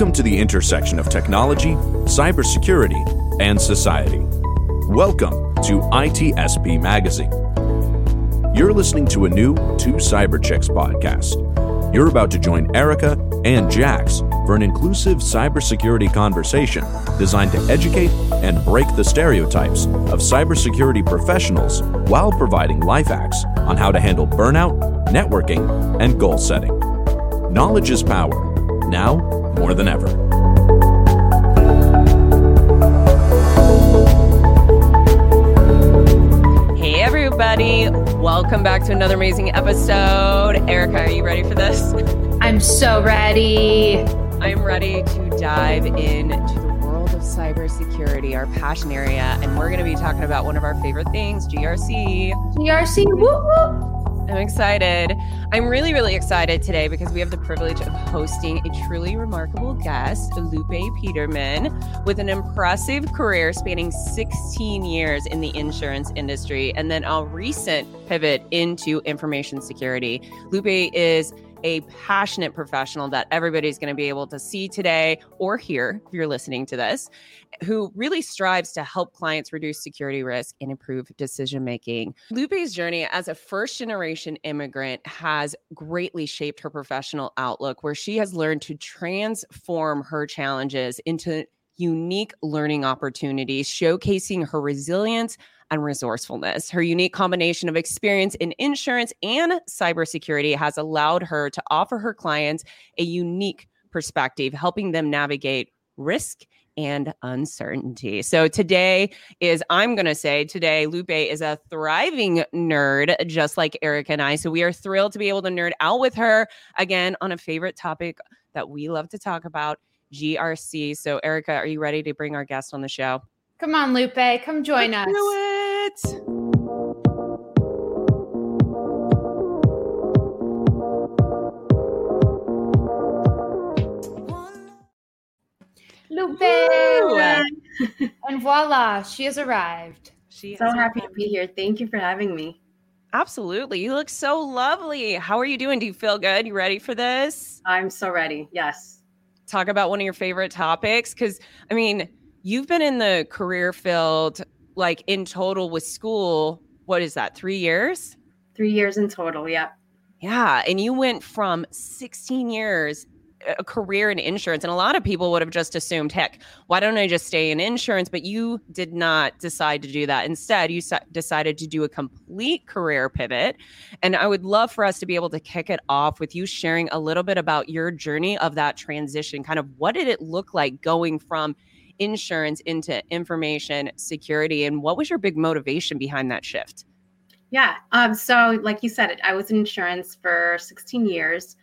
Welcome to the intersection of technology, cybersecurity, and society. Welcome to ITSP Magazine. You're listening to a new Two Cyber Chicks podcast. You're about to join Erika and Jax for an inclusive cybersecurity conversation designed to educate and break the stereotypes of cybersecurity professionals while providing life hacks on how to handle burnout, networking, and goal setting. Knowledge is power. Now, more than ever. Hey, everybody. Welcome back to another amazing episode. Erika, are you ready for this? I'm so ready. I'm ready to dive into the world of cybersecurity, our passion area. And we're going to be talking about one of our favorite things, GRC. GRC, whoop, whoop. I'm excited. I'm really, really excited today because we have the privilege of hosting a truly remarkable guest, Lupe Peterman, with an impressive career spanning 16 years in the insurance industry and then a recent pivot into information security. Lupe is a passionate professional that everybody's going to be able to see today or hear if you're listening to this, who really strives to help clients reduce security risk and improve decision making. Lupe's journey as a first generation immigrant has greatly shaped her professional outlook, where she has learned to transform her challenges into unique learning opportunities, showcasing her resilience and resourcefulness. Her unique combination of experience in insurance and cybersecurity has allowed her to offer her clients a unique perspective, helping them navigate risk and uncertainty. So today is, I'm going to say, today, Lupe is a thriving nerd, just like Eric and I. So we are thrilled to be able to nerd out with her again on a favorite topic that we love to talk about GRC. So, Erika, are you ready to bring our guest on the show? Come on, Lupe. Come join Let's us. Lupe. And voila, she has arrived. She So has happy to be here. Thank you for having me. Absolutely. You look so lovely. How are you doing? Do you feel good? You ready for this? I'm so ready. Yes. Talk about one of your favorite topics. Cause I mean, you've been in the career field like in total with school. What is that? Three years? Three years in total. Yeah. Yeah. And you went from 16 years a career in insurance and a lot of people would have just assumed heck why don't i just stay in insurance but you did not decide to do that instead you decided to do a complete career pivot and i would love for us to be able to kick it off with you sharing a little bit about your journey of that transition kind of what did it look like going from insurance into information security and what was your big motivation behind that shift Yeah. Um, so like you said, I was in insurance for 16 years.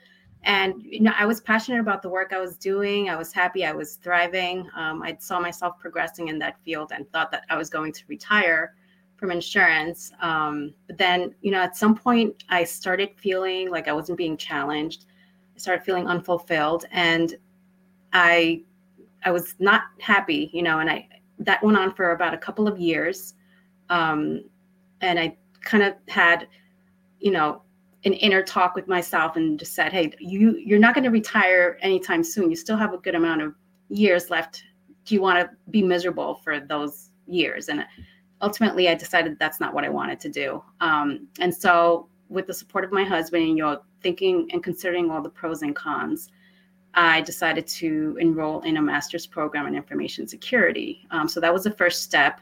And you know, I was passionate about the work I was doing. I was happy. I was thriving. Um, I saw myself progressing in that field and thought that I was going to retire from insurance. Um, but then, you know, at some point, I started feeling like I wasn't being challenged. I started feeling unfulfilled, and I, I was not happy. You know, and I that went on for about a couple of years, um, and I kind of had, you know, an inner talk with myself and just said, "Hey, you you're not going to retire anytime soon. You still have a good amount of years left. Do you want to be miserable for those years?" And ultimately, I decided that's not what I wanted to do. Um, and so, with the support of my husband, and you know, thinking and considering all the pros and cons, I decided to enroll in a master's program in information security. Um, so that was the first step.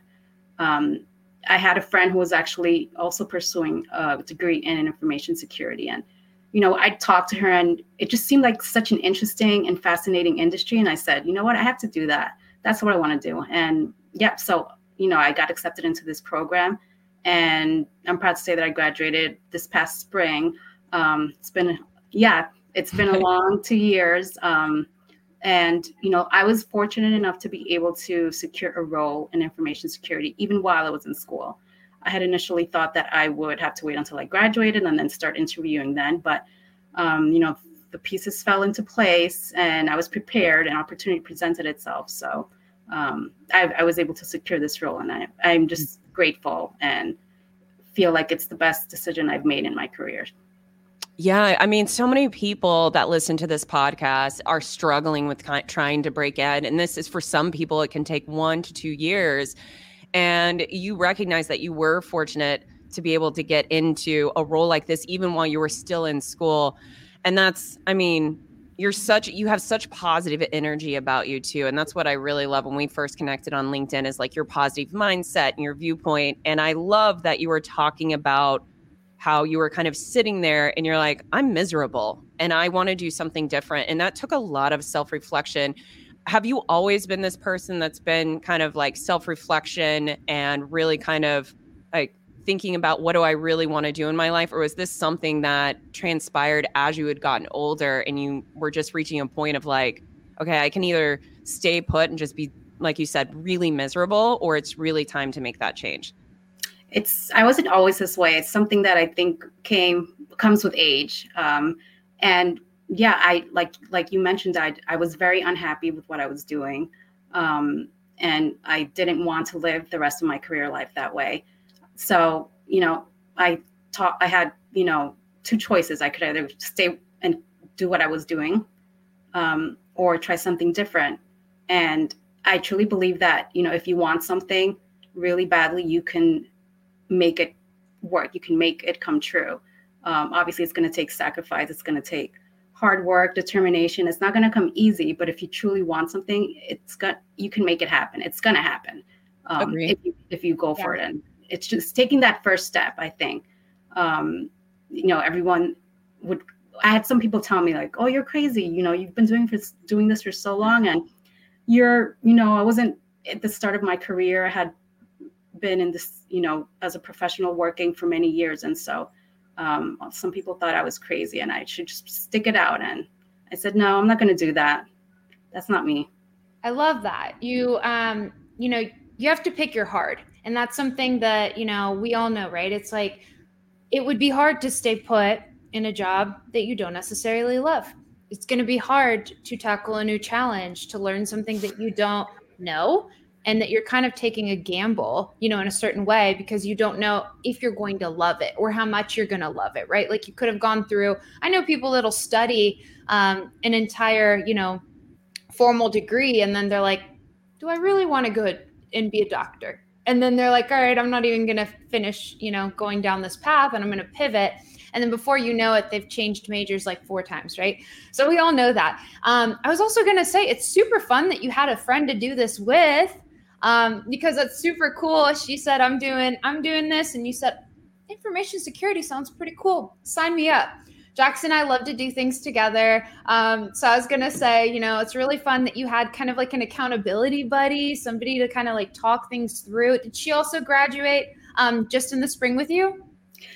Um, I had a friend who was actually also pursuing a degree in information security. And, you know, I talked to her and it just seemed like such an interesting and fascinating industry. And I said, you know what, I have to do that. That's what I want to do. And yeah, so, you know, I got accepted into this program. And I'm proud to say that I graduated this past spring. Um, it's been, yeah, it's been a long two years. Um, and you know i was fortunate enough to be able to secure a role in information security even while i was in school. I had initially thought that i would have to wait until i graduated and then start interviewing then but um, you know the pieces fell into place and i was prepared and opportunity presented itself. So um, I, I was able to secure this role and I, i'm just grateful and feel like it's the best decision i've made in my career Yeah, I mean, so many people that listen to this podcast are struggling with trying to break in. And this is for some people, it can take one to two years. And you recognize that you were fortunate to be able to get into a role like this, even while you were still in school. And that's, I mean, you're such you have such positive energy about you too and that's what i really love when we first connected on linkedin is like your positive mindset and your viewpoint and i love that you were talking about how you were kind of sitting there and you're like, I'm miserable and I want to do something different. And that took a lot of self reflection. Have you always been this person that's been kind of like self reflection and really kind of like thinking about what do I really want to do in my life? Or was this something that transpired as you had gotten older and you were just reaching a point of like, okay, I can either stay put and just be, like you said, really miserable, or it's really time to make that change? It's I wasn't always this way. It's something that I think came comes with age. Um, and yeah, I like like you mentioned, I I was very unhappy with what I was doing, um, and I didn't want to live the rest of my career life that way. So you know, I taught I had you know two choices. I could either stay and do what I was doing, um, or try something different. And I truly believe that you know if you want something really badly, you can make it work. You can make it come true. Um, obviously, it's going to take sacrifice. It's going to take hard work, determination. It's not going to come easy. But if you truly want something, it's got you can make it happen. It's going to happen um, if you, if you go yeah. for it. And it's just taking that first step. I think um, you know everyone would. I had some people tell me like, "Oh, you're crazy. You know, you've been doing for doing this for so long, and you're you know, I wasn't at the start of my career. I had been in this, you know, as a professional working for many years. And so um, some people thought I was crazy and I should just stick it out. And I said, no, I'm not going to do that. That's not me. I love that. You, um, you know, you have to pick your heart. And that's something that, you know, we all know, right? It's like, it would be hard to stay put in a job that you don't necessarily love. It's going to be hard to tackle a new challenge, to learn something that you don't know and that you're kind of taking a gamble, you know, in a certain way because you don't know if you're going to love it or how much you're going to love it, right? Like you could have gone through, I know people that'll study um, an entire, you know, formal degree and then they're like, do I really want to go and be a doctor? And then they're like, all right, I'm not even going to finish, you know, going down this path and I'm going to pivot. And then before you know it, they've changed majors like four times, right? So we all know that. Um, I was also going to say it's super fun that you had a friend to do this with um, because that's super cool. She said, "I'm doing, I'm doing this," and you said, "Information security sounds pretty cool. Sign me up." Jackson and I love to do things together. Um, so I was gonna say, you know, it's really fun that you had kind of like an accountability buddy, somebody to kind of like talk things through. Did she also graduate um, just in the spring with you?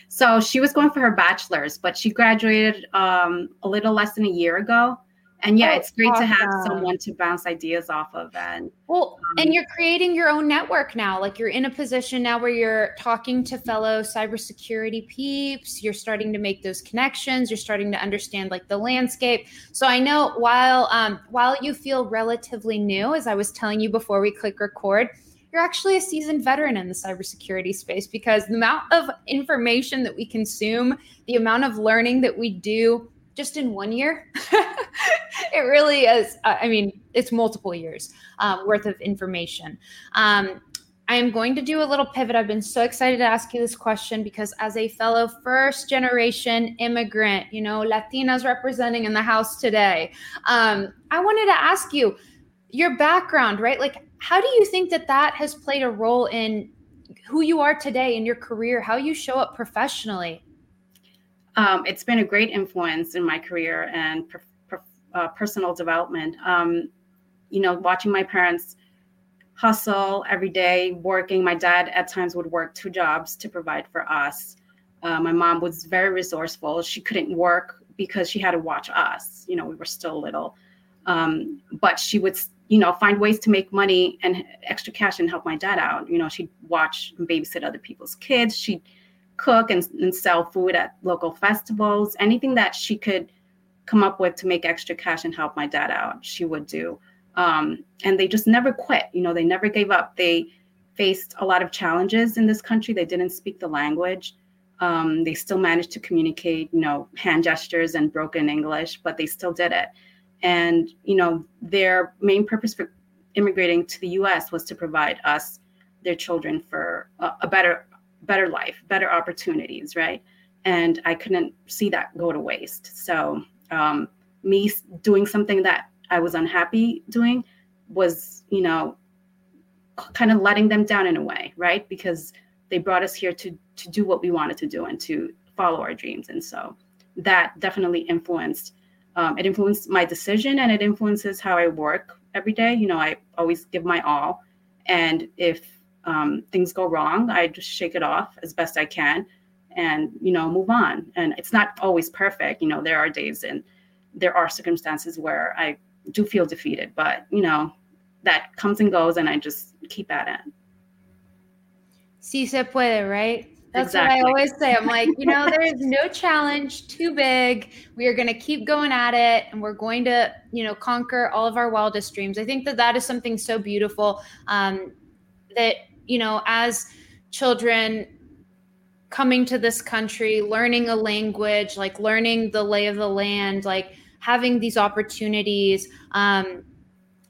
So she was going for her bachelor's, but she graduated um, a little less than a year ago and yeah, oh, it's great awesome. to have someone to bounce ideas off of. And well, and you're creating your own network now. Like you're in a position now where you're talking to fellow cybersecurity peeps. You're starting to make those connections. You're starting to understand like the landscape. So I know while um, while you feel relatively new, as I was telling you before we click record, you're actually a seasoned veteran in the cybersecurity space because the amount of information that we consume, the amount of learning that we do just in one year. it really is. I mean, it's multiple years um, worth of information. Um, I am going to do a little pivot. I've been so excited to ask you this question because, as a fellow first generation immigrant, you know, Latinas representing in the house today, um, I wanted to ask you your background, right? Like, how do you think that that has played a role in who you are today in your career, how you show up professionally? Um, it's been a great influence in my career and uh, personal development. Um, you know, watching my parents hustle every day, working. My dad at times would work two jobs to provide for us. Uh, my mom was very resourceful. She couldn't work because she had to watch us. You know, we were still little, um, but she would, you know, find ways to make money and extra cash and help my dad out. You know, she'd watch and babysit other people's kids. She'd cook and, and sell food at local festivals. Anything that she could come up with to make extra cash and help my dad out, she would do. Um, and they just never quit. You know, they never gave up. They faced a lot of challenges in this country. They didn't speak the language. Um, they still managed to communicate, you know, hand gestures and broken English, but they still did it. And you know, their main purpose for immigrating to the U.S. was to provide us, their children, for a, a better, better life, better opportunities, right? And I couldn't see that go to waste. So um, me doing something that I was unhappy doing was, you know, kind of letting them down in a way, right? Because they brought us here to to do what we wanted to do and to follow our dreams, and so that definitely influenced. Um, it influenced my decision, and it influences how I work every day. You know, I always give my all, and if um, things go wrong, I just shake it off as best I can, and you know, move on. And it's not always perfect. You know, there are days and there are circumstances where I do feel defeated, but you know, that comes and goes, and I just keep at it. Si se puede, right? That's exactly. what I always say. I'm like, you know, there is no challenge too big. We are going to keep going at it and we're going to, you know, conquer all of our wildest dreams. I think that that is something so beautiful um, that, you know, as children coming to this country, learning a language, like learning the lay of the land, like having these opportunities, um,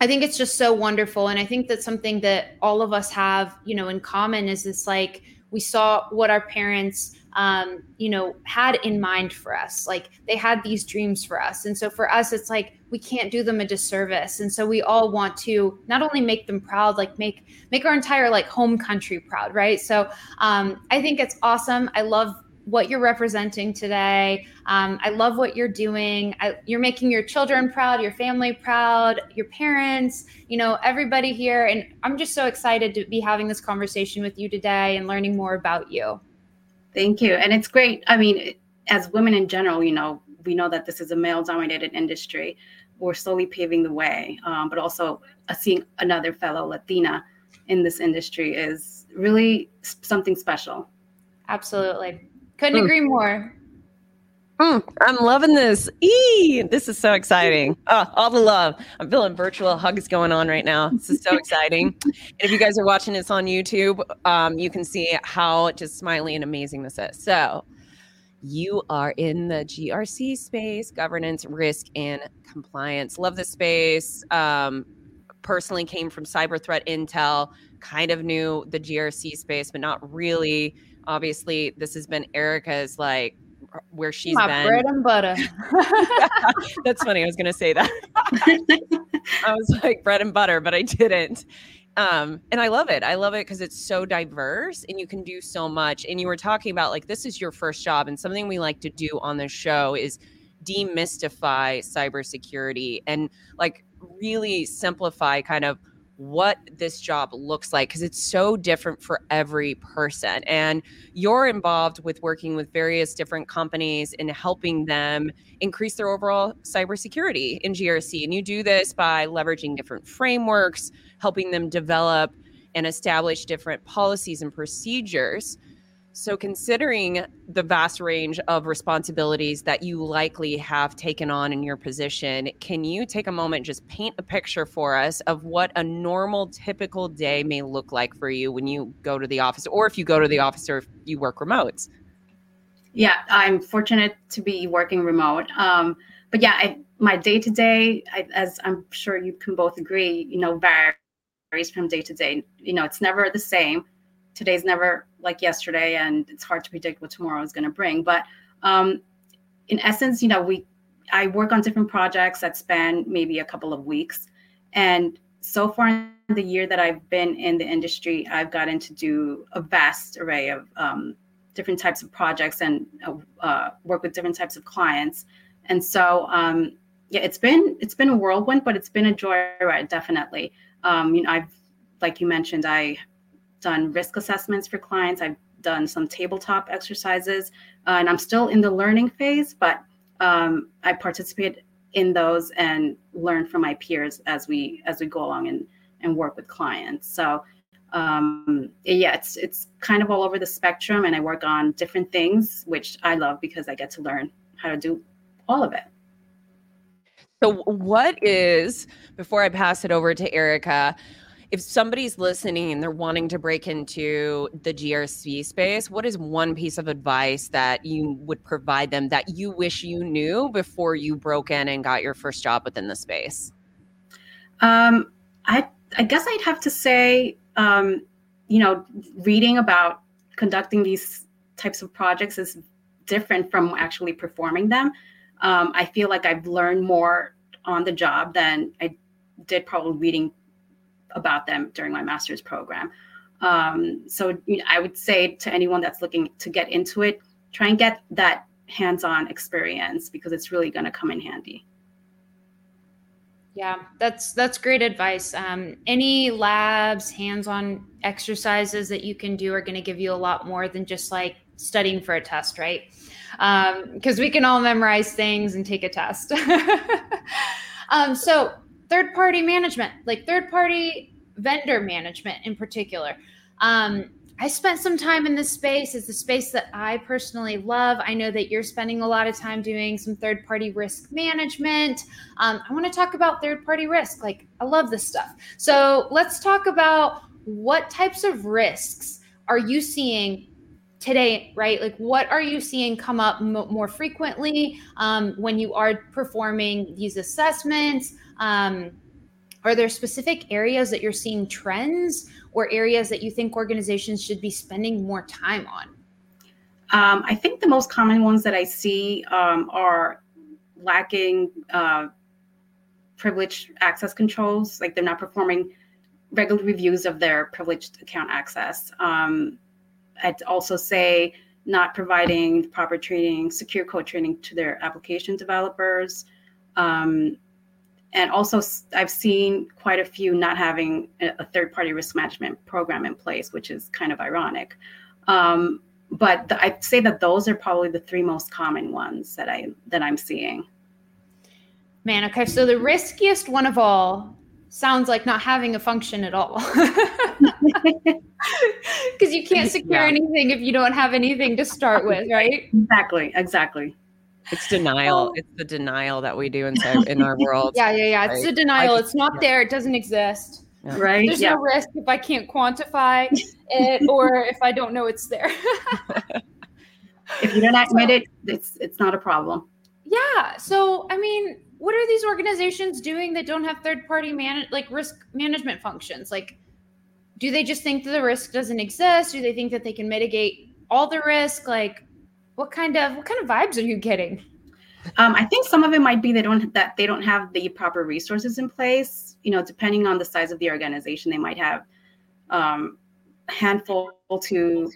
I think it's just so wonderful. And I think that's something that all of us have, you know, in common is this like we saw what our parents um, you know, had in mind for us. Like they had these dreams for us. And so for us, it's like we can't do them a disservice. And so we all want to not only make them proud, like make make our entire like home country proud, right? So um, I think it's awesome. I love what you're representing today. Um, I love what you're doing. I, you're making your children proud, your family proud, your parents, you know, everybody here. And I'm just so excited to be having this conversation with you today and learning more about you. Thank you. And it's great. I mean, as women in general, you know, we know that this is a male dominated industry. We're slowly paving the way, um, but also uh, seeing another fellow Latina in this industry is really something special. Absolutely. Couldn't mm. agree more. Mm, I'm loving this. Eee, this is so exciting. Oh, all the love. I'm feeling virtual hugs going on right now. This is so exciting. and if you guys are watching this on YouTube, um, you can see how just smiley and amazing this is. So, you are in the GRC space, governance, risk, and compliance. Love this space. Um, personally came from cyber threat intel, kind of knew the GRC space, but not really obviously this has been Erika's like where she's My been bread and butter. That's funny. I was gonna say that. I was like bread and butter, but I didn't. Um, and I love it. I love it because it's so diverse and you can do so much. And you were talking about like this is your first job, and something we like to do on this show is demystify cybersecurity and like really simplify kind of what this job looks like because it's so different for every person. And you're involved with working with various different companies and helping them increase their overall cybersecurity in GRC. And you do this by leveraging different frameworks, helping them develop and establish different policies and procedures so, considering the vast range of responsibilities that you likely have taken on in your position, can you take a moment, just paint a picture for us of what a normal, typical day may look like for you when you go to the office, or if you go to the office or if you work remote? Yeah, I'm fortunate to be working remote. Um, but yeah, I, my day to day, as I'm sure you can both agree, you know, varies from day to day. You know, it's never the same today's never like yesterday and it's hard to predict what tomorrow is going to bring but um, in essence you know we i work on different projects that span maybe a couple of weeks and so far in the year that i've been in the industry i've gotten to do a vast array of um, different types of projects and uh, work with different types of clients and so um, yeah it's been it's been a whirlwind but it's been a joyride definitely. Um, you know i've like you mentioned i done risk assessments for clients. I've done some tabletop exercises, uh, and I'm still in the learning phase, but um, I participate in those and learn from my peers as we as we go along and and work with clients. So um, yeah, it's it's kind of all over the spectrum, and I work on different things, which I love because I get to learn how to do all of it. So, what is before I pass it over to Erika? If somebody's listening and they're wanting to break into the GRC space, what is one piece of advice that you would provide them that you wish you knew before you broke in and got your first job within the space? Um, I I guess I'd have to say, um, you know, reading about conducting these types of projects is different from actually performing them. Um, I feel like I've learned more on the job than I did probably reading about them during my master's program. Um, so I would say to anyone that's looking to get into it, try and get that hands-on experience because it's really going to come in handy. Yeah, that's that's great advice. Um, any labs, hands-on exercises that you can do are going to give you a lot more than just like studying for a test, right? Because um, we can all memorize things and take a test. um, so third party management, like third party vendor management in particular. Um, I spent some time in this space. It's a space that I personally love. I know that you're spending a lot of time doing some third party risk management. Um, I want to talk about third party risk. Like, I love this stuff. So, let's talk about what types of risks are you seeing today, right? Like, what are you seeing come up m- more frequently um, when you are performing these assessments? Um, are there specific areas that you're seeing trends or areas that you think organizations should be spending more time on? Um, I think the most common ones that I see um, are lacking uh, privileged access controls, like they're not performing regular reviews of their privileged account access. Um, I'd also say not providing proper training, secure code training to their application developers. Um, and also i've seen quite a few not having a third party risk management program in place which is kind of ironic um, but the, i'd say that those are probably the three most common ones that i that i'm seeing man okay so the riskiest one of all sounds like not having a function at all because you can't secure yeah. anything if you don't have anything to start with right exactly exactly it's denial. It's the denial that we do inside in our world. Yeah, yeah, yeah. It's a denial. Just, it's not yeah. there. It doesn't exist. Yeah. Right. There's yeah. no risk if I can't quantify it or if I don't know it's there. if you don't admit so, it, it's it's not a problem. Yeah. So I mean, what are these organizations doing that don't have third party man like risk management functions? Like, do they just think that the risk doesn't exist? Do they think that they can mitigate all the risk? Like, what kind of what kind of vibes are you getting? Um, I think some of it might be they don't that they don't have the proper resources in place. You know, depending on the size of the organization, they might have um, handful to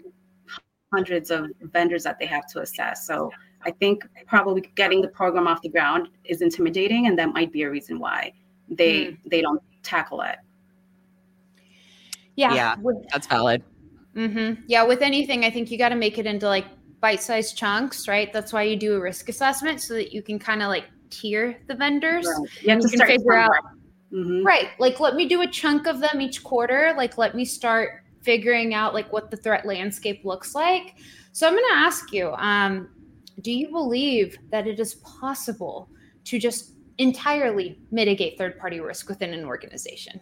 hundreds of vendors that they have to assess. So I think probably getting the program off the ground is intimidating, and that might be a reason why they mm. they don't tackle it. Yeah, yeah, that's valid. Mm-hmm. Yeah, with anything, I think you got to make it into like bite-sized chunks, right? That's why you do a risk assessment so that you can kind of like tier the vendors. Right. You have to you start figure out mm-hmm. right. Like let me do a chunk of them each quarter. Like let me start figuring out like what the threat landscape looks like. So I'm going to ask you, um, do you believe that it is possible to just entirely mitigate third-party risk within an organization?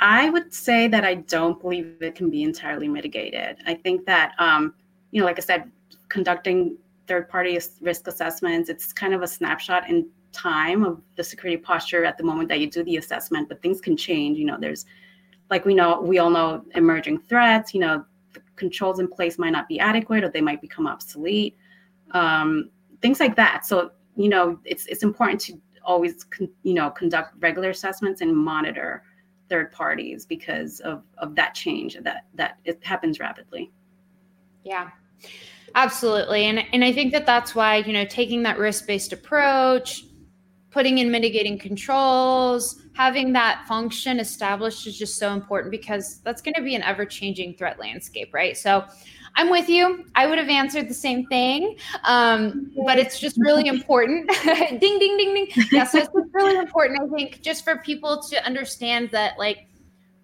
I would say that I don't believe it can be entirely mitigated. I think that, um, you know, like I said, conducting third party risk assessments. It's kind of a snapshot in time of the security posture at the moment that you do the assessment, but things can change. You know, there's like we know, we all know emerging threats, you know, the controls in place might not be adequate or they might become obsolete, um, things like that. So, you know, it's, it's important to always, con- you know, conduct regular assessments and monitor third parties because of, of that change that, that it happens rapidly. Yeah. Absolutely. And, and I think that that's why, you know, taking that risk based approach, putting in mitigating controls, having that function established is just so important because that's going to be an ever changing threat landscape, right? So I'm with you. I would have answered the same thing, um, but it's just really important. ding, ding, ding, ding. Yeah, so it's really important, I think, just for people to understand that, like,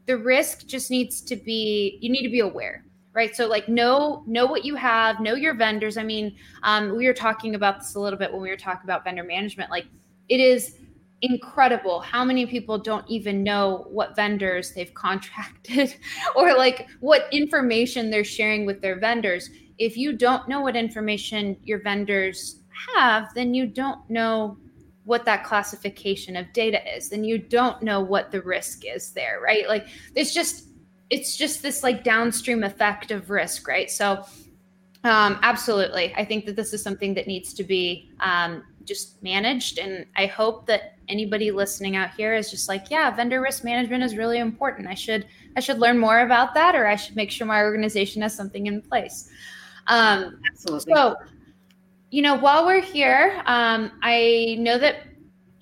the risk just needs to be, you need to be aware right so like know know what you have know your vendors i mean um, we were talking about this a little bit when we were talking about vendor management like it is incredible how many people don't even know what vendors they've contracted or like what information they're sharing with their vendors. If you don't know what information your vendors have, then you don't know what that classification of data is. Then you don't know what the risk is there, right? Like it's just it's just this like downstream effect of risk, right? So um, absolutely, I think that this is something that needs to be um, just managed, and I hope that anybody listening out here is just like, yeah, vendor risk management is really important. I should I should learn more about that, or I should make sure my organization has something in place. Um, Absolutely. So, you know, while we're here, um, I know that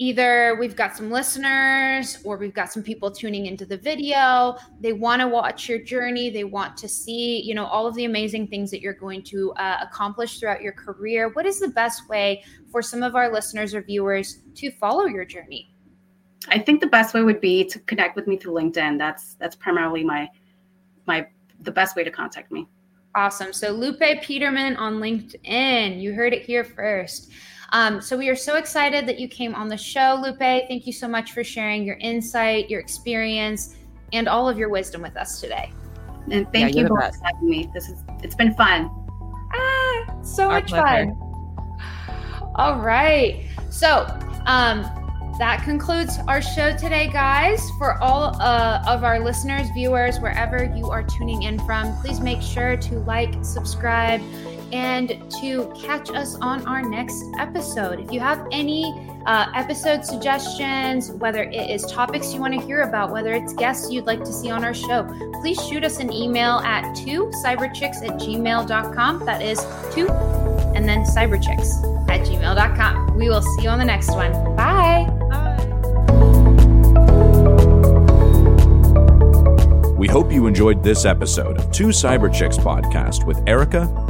either we've got some listeners or we've got some people tuning into the video. They want to watch your journey. They want to see you know all of the amazing things that you're going to uh, accomplish throughout your career. What is the best way for some of our listeners or viewers to follow your journey? I think the best way would be to connect with me through linkedin. That's that's primarily my my the best way to contact me. Awesome. So lupe peterman on linkedin. You heard it here first um, so we are so excited that you came on the show, Lupe. Thank you so much for sharing your insight, your experience, and all of your wisdom with us today. And thank yeah, you for having me. This is it's been fun. Ah, so Our much pleasure. fun. All right. So um that concludes our show today, guys. For all uh, of our listeners, viewers, wherever you are tuning in from, please make sure to like, subscribe, and to catch us on our next episode. If you have any uh, episode suggestions, whether it is topics you want to hear about, whether it's guests you'd like to see on our show, please shoot us an email at two cyberchicks at gmail.com. That is two and then cyberchicks at gmail.com. We will see you on the next one. Bye. Bye. We hope you enjoyed this episode of Two Cyber Chicks podcast with Erika